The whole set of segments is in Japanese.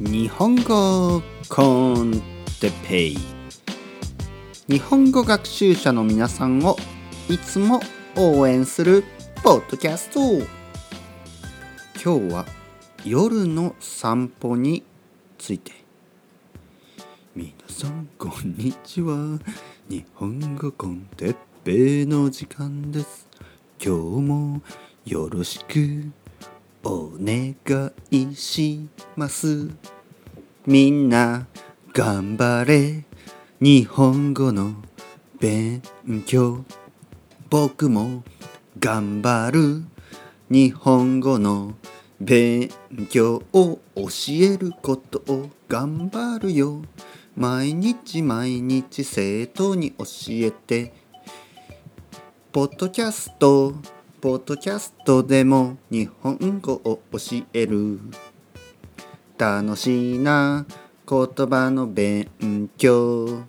日本語コンテペイ。日本語学習者の皆さんをいつも応援するポッドキャスト。今日は夜の散歩について。皆さんこんにちは。日本語コンテッペイの時間です。今日もよろしく。お願いします。みんな頑張れ。日本語の勉強。僕も頑張る。日本語の勉強を教えることを頑張るよ。毎日毎日生徒に教えて。ポッドキャストポッドキャストでも日本語を教える。楽しいな言葉の勉強。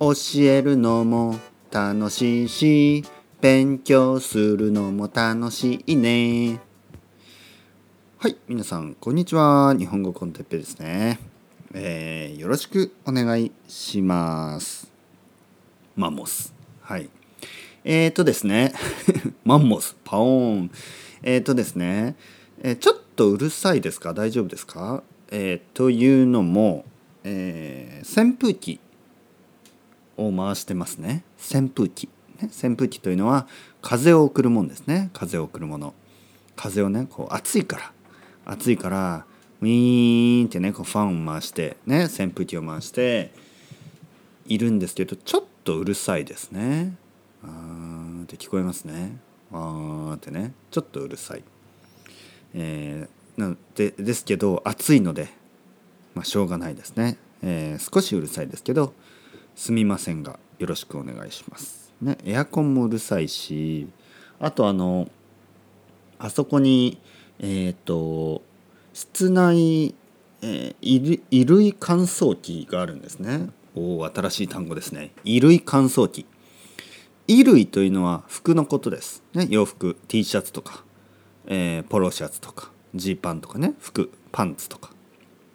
教えるのも楽しいし勉強するのも楽しいね。はい皆さんこんにちは。日本語コンテッペですね、えー、よろしくお願いします。マモス。はい。えっ、ー、とですね。マンモスパオーン。えっ、ー、とですね、えー、ちょっとうるさいですか？大丈夫ですか？えー、というのも、えー、扇風機を回してますね。扇風機、ね、扇風機というのは風を送るもんですね。風を送るもの。風をねこう暑いから。暑いからウィーンってねこうファンを回してね扇風機を回しているんですけどちょっとうるさいですね。あーって聞こえますね。あーってね。ちょっとうるさい、えー、なでですけど暑いので、まあ、しょうがないですね、えー、少しうるさいですけどすみませんがよろしくお願いします、ね、エアコンもうるさいしあとあのあそこにえっ、ー、と室内、えー、衣類乾燥機があるんですね。おお新しい単語ですね。衣類乾燥機。衣類というのは服のことです、ね、洋服 T シャツとか、えー、ポロシャツとかジーパンとかね服パンツとか。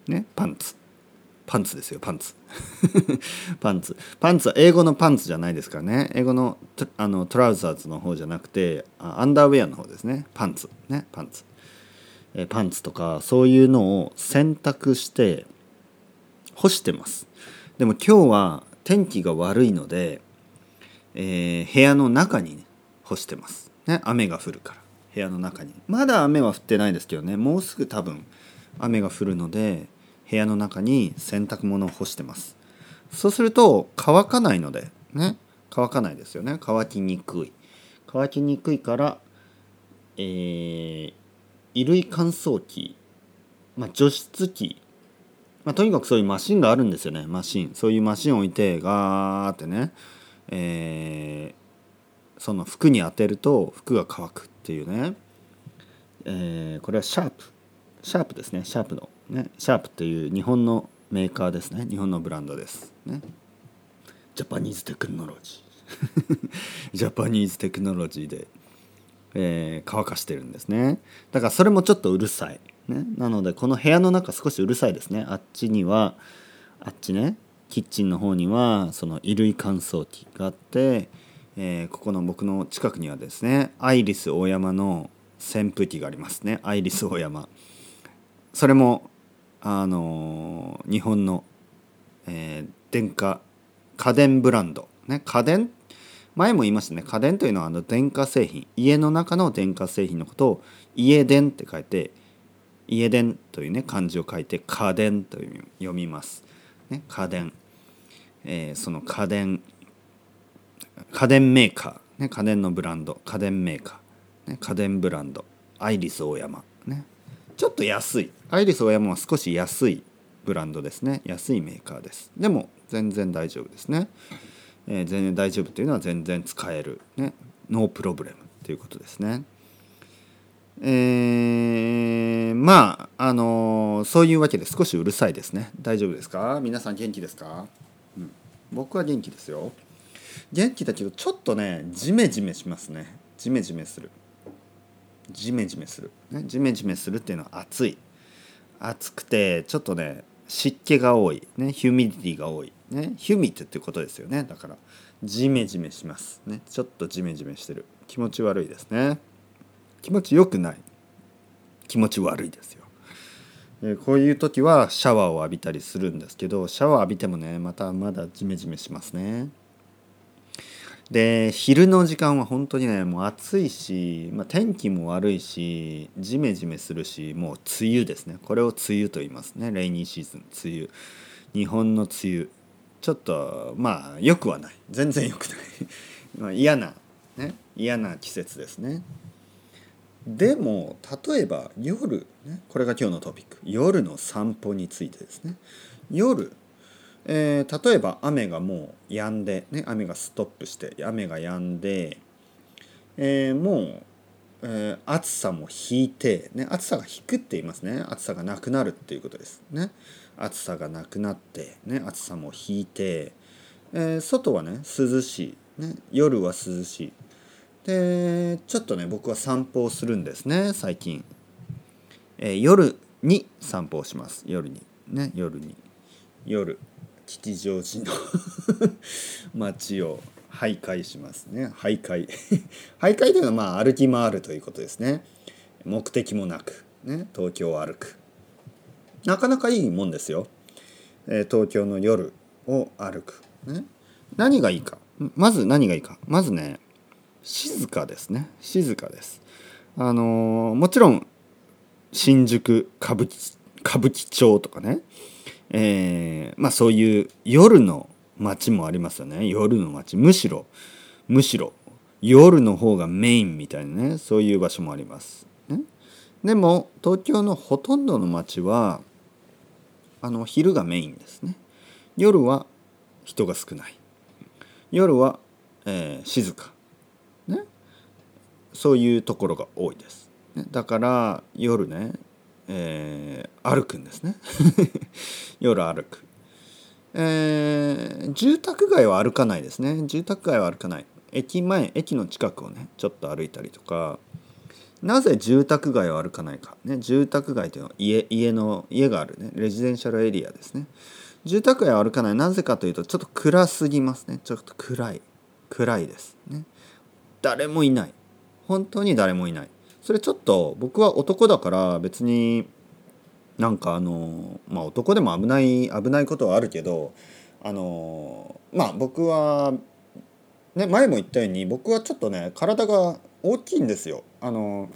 ねパンツ。パンツですよパンツ。パンツ。パンツは英語のパンツじゃないですからね。英語のあのトラウザーズの方じゃなくてアンダーウェアの方ですね。パンツ。ねパンツ、えー、パンツとかそういうのを洗濯して干してます。でも今日は天気が悪いのでえー、部屋の中に、ね、干してます、ね、雨が降るから。部屋の中に。まだ雨は降ってないですけどね。もうすぐ多分雨が降るので部屋の中に洗濯物を干してます。そうすると乾かないのでね。乾かないですよね。乾きにくい。乾きにくいからえー、衣類乾燥機、まあ、除湿機。まあ、とにかくそういうマシンがあるんですよね。マシン。そういうマシンを置いてガーってねえー、その服に当てると服が乾くっていうね、えー、これはシャープ。シャープですね。シャープの。ね。シャープっていう日本のメーカーですね。日本のブランドです。ね。ジャパニーズテクノロジー。ジャパニーズテクノロジーで、えー、乾かしてるんですね。だからそれもちょっとうるさい、ね、なのでこの部屋の中少しうるさいですね。あっちにはあっちね。キッチンの方にはその衣類乾燥機があって、えー、ここの僕の近くにはですねアイリスオーヤマの扇風機がありますね。アイリスオーヤマそれもあのー、日本の、えー、電化家電ブランド。ね家電？前も言いましたね。家電というのはあの電化製品。家の中の電化製品のことを家電って書いて家電というね漢字を書いて家電という読みます、ね、家電。えー、その家電。家電メーカー、ね、家電のブランド。家電メーカー、ね、家電ブランド。アイリスオーヤマ、ね、ちょっと安い。アイリスオーヤマは少し安いブランドですね。安いメーカーです。でも全然大丈夫ですね、えー、全然大丈夫というのは全然使える、ね、ノープロブレムということですね。えー、まああのー、そういうわけで少しうるさいですね。大丈夫ですか？皆さん元気ですか？僕は元気ですよ。元気だけどちょっとねジメジメしますね。ジメジメする。ジメジメする、ね、ジメジメするっていうのは暑い。暑くてちょっとね湿気が多い、ね、ヒュミディティが多い、ね、ヒュミットっていうことですよね。だからジメジメします。ねちょっとジメジメしてる。気持ち悪いですね。気持ちよくない。気持ち悪いですよ。えこういう時はシャワーを浴びたりするんですけどシャワー浴びてもねまたまだジメジメしますね。で昼の時間は本当にねもう暑いし、まあ、天気も悪いしジメジメするしもう梅雨ですね。これを梅雨と言いますね。レイニーシーズン梅雨。日本の梅雨。ちょっとまあ良くはない。全然良くない。まあ嫌なね。嫌な季節ですね。でも例えば夜、ね、これが今日のトピック。夜の散歩についてですね。夜えー、例えば雨がもう止んで、ね、雨がストップして雨が止んで、えー、もう、えー、暑さも引いて、ね、暑さが引くって言いますね。暑さがなくなるっていうことです。ね。暑さがなくなって、ね、暑さも引いて、えー、外はね涼しい、ね、夜は涼しい。でちょっとね僕は散歩をするんですね最近、えー、夜に散歩をします。夜に。ね夜に。夜吉祥寺の 街を徘徊しますね。徘徊。徘徊というのはまあ歩き回るということですね。目的もなく、ね、東京を歩く。なかなかいいもんですよ、えー、東京の夜を歩く、ね、何がいいか。まず何がいいか。まずね静かですね。静かです。あのー、もちろん新宿歌舞伎歌舞伎町とかね。えー、まあそういう夜の街もありますよね。夜の街。むしろむしろ夜の方がメインみたいなね。そういう場所もあります。ね、でも東京のほとんどの街はあの昼がメインですね。夜は人が少ない。夜は、えー、静か、そういうところが多いです。だから夜ねえー、歩くんですね。夜歩く、えー、住宅街は歩かないですね。住宅街は歩かない。駅前駅の近くをねちょっと歩いたりとか。なぜ住宅街を歩かないか、ね、住宅街というのは家家の家があるねレジデンシャルエリアですね。住宅街を歩かない。なぜかというとちょっと暗すぎますね。ちょっと暗い。暗いですね。誰もいない。本当に誰もいない。それちょっと僕は男だから別になんかあのまあ男でも危ない危ないことはあるけどあのまあ僕はね前も言ったように僕はちょっとね体が大きいんですよ。あの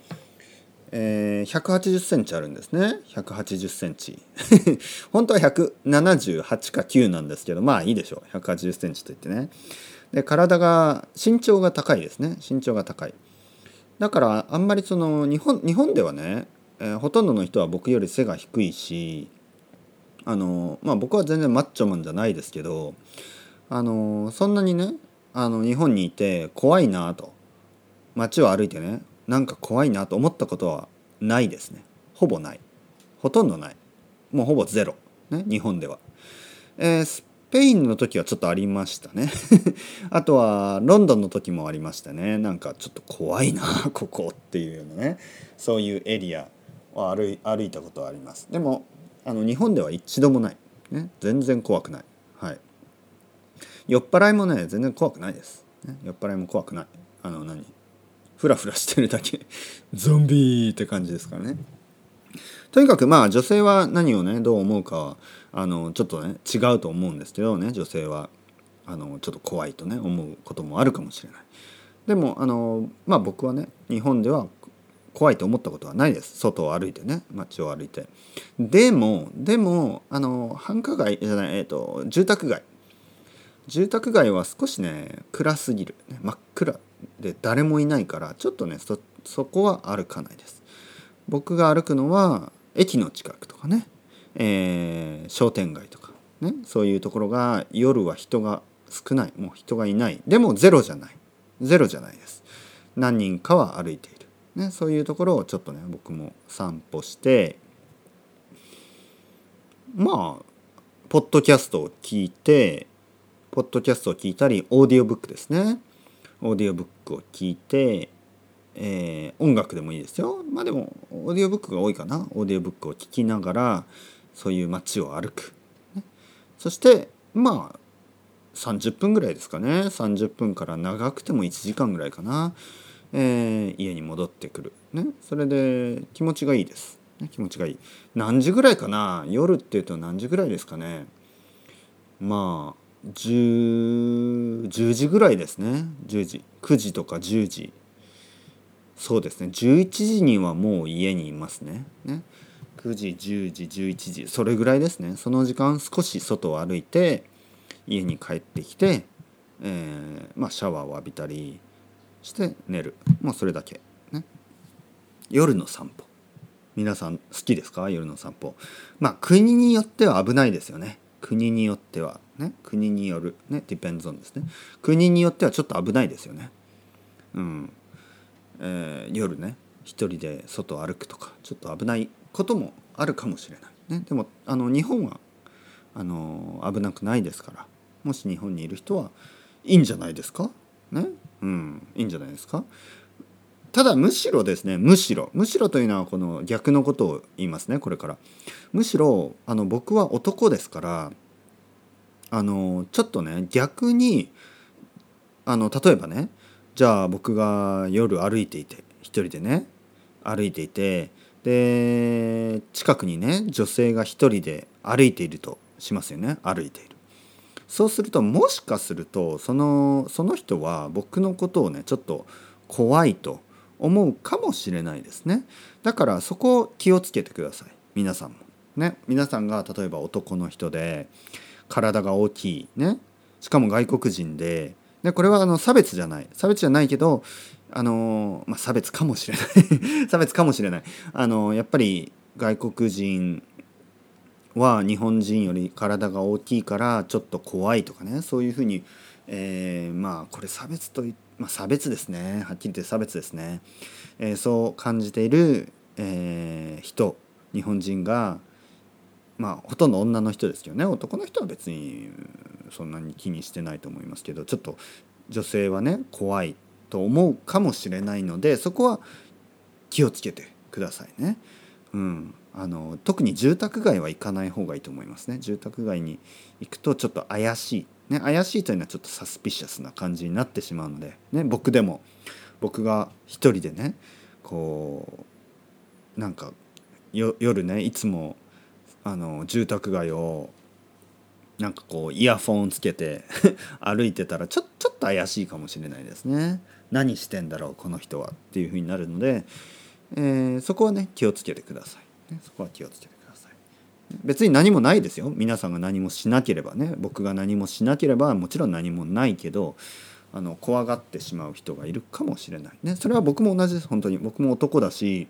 えー、180センチあるんですね。180センチ。本当は178か9なんですけどまあいいでしょう。180センチといってね。で体が身長が高いですね。身長が高い。だからあんまりその日本日本ではね、えー、ほとんどの人は僕より背が低いしあのまあ僕は全然マッチョマンじゃないですけどあのそんなにねあの日本にいて怖いなと街を歩いてねなんか怖いなと思ったことはないですね。ほぼない。ほとんどない。もうほぼゼロ、ね、日本では、えー、スペインの時はちょっとありましたね。あとはロンドンの時もありましたね。なんかちょっと怖いな ここっていうようなね。そういうエリアを歩い歩いたことはあります。でもあの日本では一度もない、ね、全然怖くない。はい。酔っ払いもね全然怖くないです、ね、酔っ払いも怖くない。あの何？フラフラしてるだけ。ゾンビって感じですからね。とにかくまあ女性は何をねどう思うかはあのちょっとね違うと思うんですけどね女性はあのちょっと怖いとね思うこともあるかもしれない。でもあのまあ僕はね日本では怖いと思ったことはないです。外を歩いてね街を歩いて。でもでもあの繁華街じゃないえっ、と住宅街。住宅街は少しね暗すぎる、真っ暗で誰もいないからちょっとねそそこは歩かないです。僕が歩くのは駅の近くとかね、えー、商店街とか。ね。そういうところが夜は人が少ない。もう人がいない。でもゼロじゃない。ゼロじゃないです。何人かは歩いている、ね、そういうところをちょっとね僕も散歩してまあポッドキャストを聞いてポッドキャストを聞いたりオーディオブックですね。オーディオブックを聞いてえー、音楽でもいいですよ。まあでもオーディオブックが多いかな。オーディオブックを聴きながらそういう街を歩く、ね、そしてまあ30分ぐらいですかね。30分から長くても1時間ぐらいかな、えー、家に戻ってくる、ね、それで気持ちがいいです、ね、気持ちがいい。何時ぐらいかな？夜っていうと何時ぐらいですかね？まあ 10, 10時ぐらいですね。10時。9時とか10時。そうですね。11時にはもう家にいますね。ね。9時10時11時。それぐらいですね。その時間少し外を歩いて家に帰ってきて、えー、まあ、シャワーを浴びたりして寝る。まあそれだけ、ね、夜の散歩。皆さん好きですか？夜の散歩。まあ国によっては危ないですよね。国によっては。ね。国による。ね。depends on ですね。国によってはちょっと危ないですよね。うん。えー、夜ね一人で外歩くとかちょっと危ないこともあるかもしれない、ね、でもあの日本はあの危なくないですから。もし日本にいる人はいいんじゃないですか？ね？うんいいんじゃないですか？ただむしろですねむしろ。むしろというのはこの逆のことを言いますねこれから。むしろあの僕は男ですからあのちょっとね逆にあの例えばねじゃあ僕が夜歩いていて一人でね歩いていてで近くにね女性が一人で歩いているとしますよね。歩いている。そうするともしかするとそのその人は僕のことをねちょっと怖いと思うかもしれないですね。だからそこを気をつけてください。皆さんも。ね。皆さんが例えば男の人で体が大きいね。しかも外国人ででこれはあの差別じゃない。差別じゃないけどあの、まあ、差別かもしれない。差別かもしれない。あのやっぱり外国人は日本人より体が大きいからちょっと怖いとかね。そういうふうに、えー、まあこれ差別とまあ、差別ですね。はっきり言って差別ですね、えー、そう感じている、えー、人日本人がまあほとんど女の人ですけどね男の人は別にそんなに気にしてないと思いますけどちょっと女性はね怖いと思うかもしれないのでそこは気をつけてくださいね。うん、あの特に住宅街は行かない方がいいと思いますね。住宅街に行くとちょっと怪しい、ね、怪しいというのはちょっとサスピシャスな感じになってしまうので、ね、僕でも僕が一人でねこうなんか夜ねいつもあの住宅街をなんかこうイヤフォンつけて 歩いてたらちょちょっと怪しいかもしれないですね。何してんだろうこの人はっていうふうになるので、えー、そこはね気をつけてください、ね、そこは気をつけてください。別に何もないですよ。皆さんが何もしなければね僕が何もしなければもちろん何もないけどあの怖がってしまう人がいるかもしれない。ねそれは僕も同じです。本当に。僕も男だし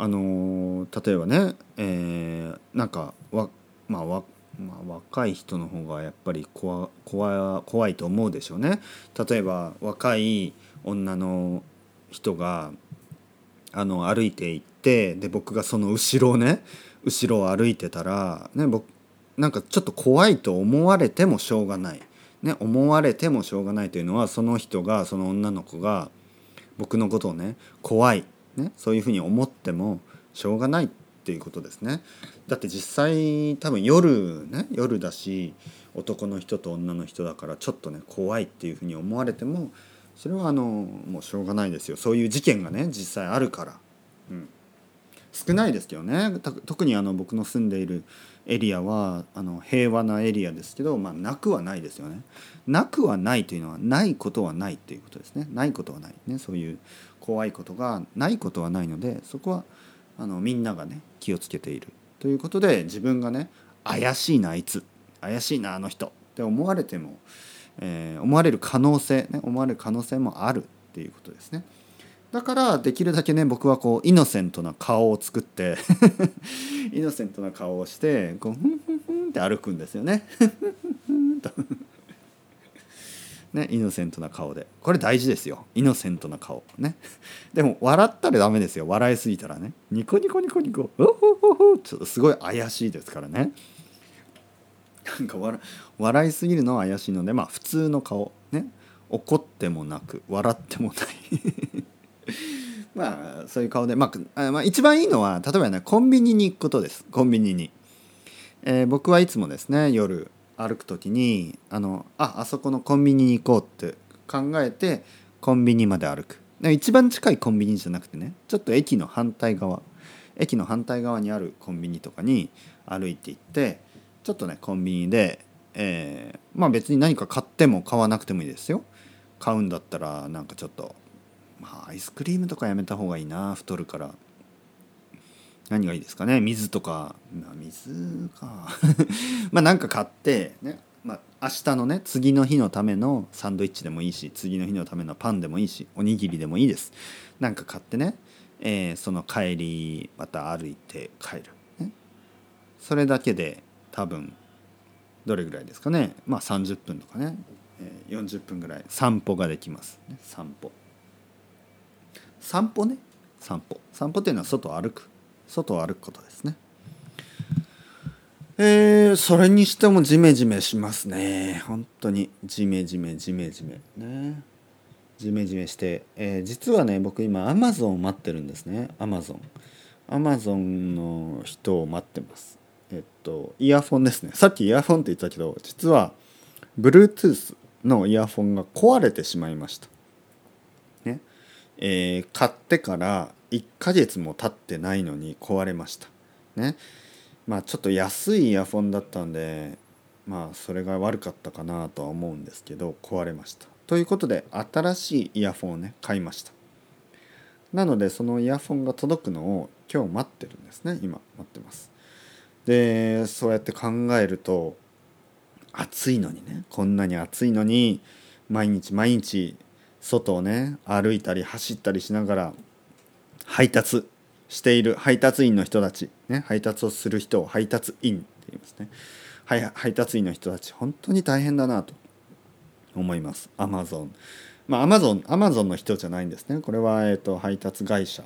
あの例えばね、えー、なんかわまあわまあ、若い人の方がやっぱり怖怖怖いと思うでしょうね。例えば若い女の人があの歩いていってで僕がその後ろをね後ろを歩いてたら、ね、僕なんかちょっと怖いと思われてもしょうがない、ね、思われてもしょうがないというのはその人がその女の子が僕のことをね怖いね、そういうふうに思ってもしょうがないっていうことですね。だって実際多分夜ね夜だし男の人と女の人だからちょっとね怖いっていうふうに思われてもそれはあのもうしょうがないですよそういう事件がね実際あるから、うん、少ないですけどね特にあの僕の住んでいるエリアはあの平和なエリアですけど、まあ、なくはないですよね。なくはないというのはないことはないっていうことですね。ないことはないねそういう怖いことがないことはないのでそこはあのみんながね気をつけているということで自分がね怪しいなあいつ怪しいなあの人って思われても、えー、思われる可能性、ね、思われる可能性もあるっていうことですね。だからできるだけね僕はこうイノセントな顔を作ってイノセントな顔をしてこうフンフンフンって歩くんですよね。ね、イノセントな顔で。これ大事ですよ。イノセントな顔。ね。でも笑ったらダメですよ。笑いすぎたらね。ニコニコニコニコ。ウホホホちょっとすごい怪しいですからね。なんか笑笑いすぎるのは怪しいのでまあ普通の顔。ね。怒ってもなく笑ってもない。まあそういう顔で、まあ、あまあ一番いいのは例えばねコンビニに行くことです。コンビニに、えー僕はいつもですね夜歩く時にあのああそこのコンビニに行こうって考えてコンビニまで歩く。一番近いコンビニじゃなくてねちょっと駅の反対側駅の反対側にあるコンビニとかに歩いて行ってちょっとねコンビニで、えーまあ別に何か買っても買わなくてもいいですよ。買うんだったらなんかちょっとまあアイスクリームとかやめた方がいいな太るから。何がいいですかね？水とか、まあ、水か。まあなんか買ってね。まあ、明日のね次の日のためのサンドイッチでもいいし次の日のためのパンでもいいしおにぎりでもいいです。なんか買ってね、えーその帰りまた歩いて帰る、ね、それだけで多分どれぐらいですかね？まあ30分とかね、えー40分ぐらい。散歩ができます、ね、散歩。散歩ね。散歩。散歩っていうのは外歩く。外を歩くことですね。えー、それにしてもジメジメしますね。本当に。ジメジメジメジメ。ね。ジメジメして、えー実はね僕今アマゾンを待ってるんですね。アマゾン。アマゾンの人を待ってます。えっとイヤフォンですね。さっきイヤフォンって言ったけど実は Bluetooth のイヤフォンが壊れてしまいました。ね。えー買ってから1ヶ月も経ってないのに壊れました。ね。まあちょっと安いイヤフォンだったんでまあそれが悪かったかなとは思うんですけど壊れました。ということで新しいイヤフォンをね買いました。なのでそのイヤフォンが届くのを今日待ってるんですね。今待ってます。でそうやって考えると暑いのにね。こんなに暑いのに毎日毎日外をね歩いたり走ったりしながら配達している配達員の人たち、ね、配達をする人を配達員って言いますね。はい配達員の人たち本当に大変だなと思います。アマゾンまあアマゾンアマゾンの人じゃないんですね。これは、えー、と配達会社。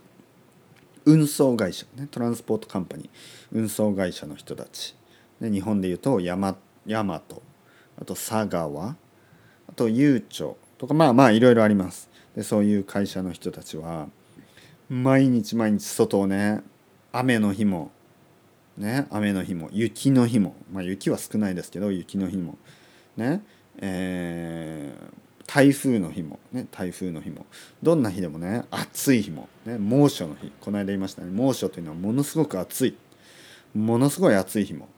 運送会社ね。トランスポートカンパニー。運送会社の人たち、ね、日本でいうとヤマヤマトあと佐川あとゆうちょとかまあまあいろいろあります。でそういう会社の人たちは毎日毎日外をね雨の日もね雨の日も雪の日もまあ雪は少ないですけど雪の日もねえー台風の日もね台風の日もどんな日でもね暑い日もね猛暑の日この間言いましたね猛暑というのはものすごく暑いものすごい暑い日も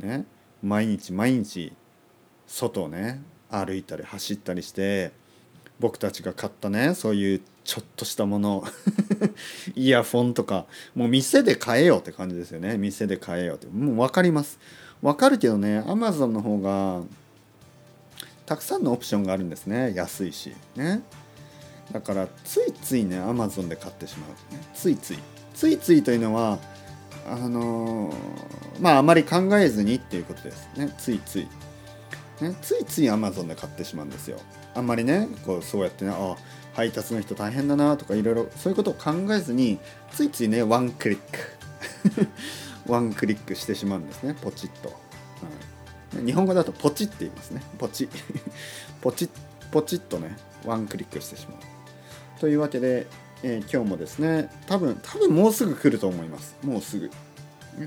ね毎日毎日外をね歩いたり走ったりして僕たちが買ったねそういうちょっとしたもの イヤフォンとかもう店で買えよって感じですよね。店で買えよって。もう分かります。分かるけどねアマゾンの方がたくさんのオプションがあるんですね。安いし。ね。だからついついねアマゾンで買ってしまう、ね、ついつい。ついついというのはあのーまああまり考えずにっていうことですね。ついつい。ね、ついついアマゾンで買ってしまうんですよ。あんまりねこうそうやってねあ配達の人大変だなとかいろいろそういうことを考えずについついねワンクリック。ワンクリックしてしまうんですねポチッと、はい、日本語だとポチって言いますね。ポチ。ポチポチッとねワンクリックしてしまう。というわけで、えー今日もですね多分多分もうすぐ来ると思います。もうすぐ、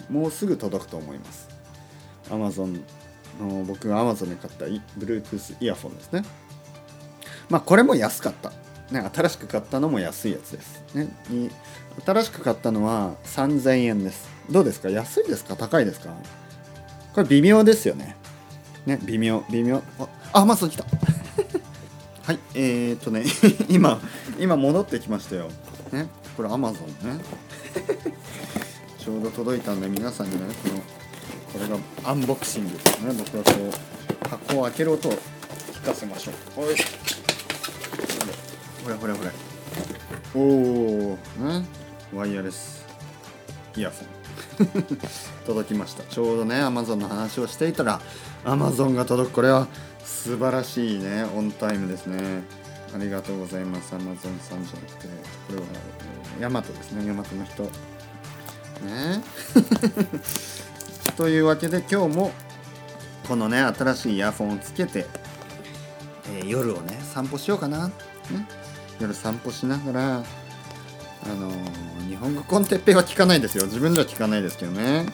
もうすぐ届くと思います。Amazon 僕が Amazon で買ったイ Bluetooth イヤフォンですね。まあこれも安かった、ね、新しく買ったのも安いやつです、ね、に新しく買ったのは3000円です。どうですか？安いですか？高いですか？これ微妙ですよね。ね微妙微妙。あ Amazon 来た。はいえー、っとね 今今戻ってきましたよ。ねこれ Amazon ね。ちょうど届いたんで皆さんにねこのこれがアンボクシングですね。僕はこう箱を開ける音を聞かせましょう。おい。ほらほらほらおおねワイヤレス。イヤフォン。届きました。ちょうどね Amazon の話をしていたら Amazon が届く。これは素晴らしいね。オンタイムですね。ありがとうございます。Amazon さんじゃなくてこれはえーヤマトですね。ヤマトの人。ね。というわけで今日もこのね新しいイヤフォンをつけて、えー夜をね散歩しようかな、ね、夜散歩しながらあの日本語コンテッペイは聞かないですよ。自分では聞かないですけどね。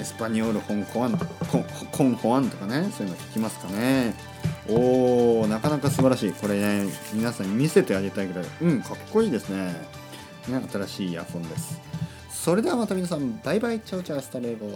エスパニオール香港アンコンコンホアンとかねそういうの聞きますかね。おーなかなか素晴らしい。これね皆さんに見せてあげたいぐらい。うんかっこいいですね。ね新しいイヤホンです。それではまた皆さんバイバイ。チャオチャオスタレー。ゴ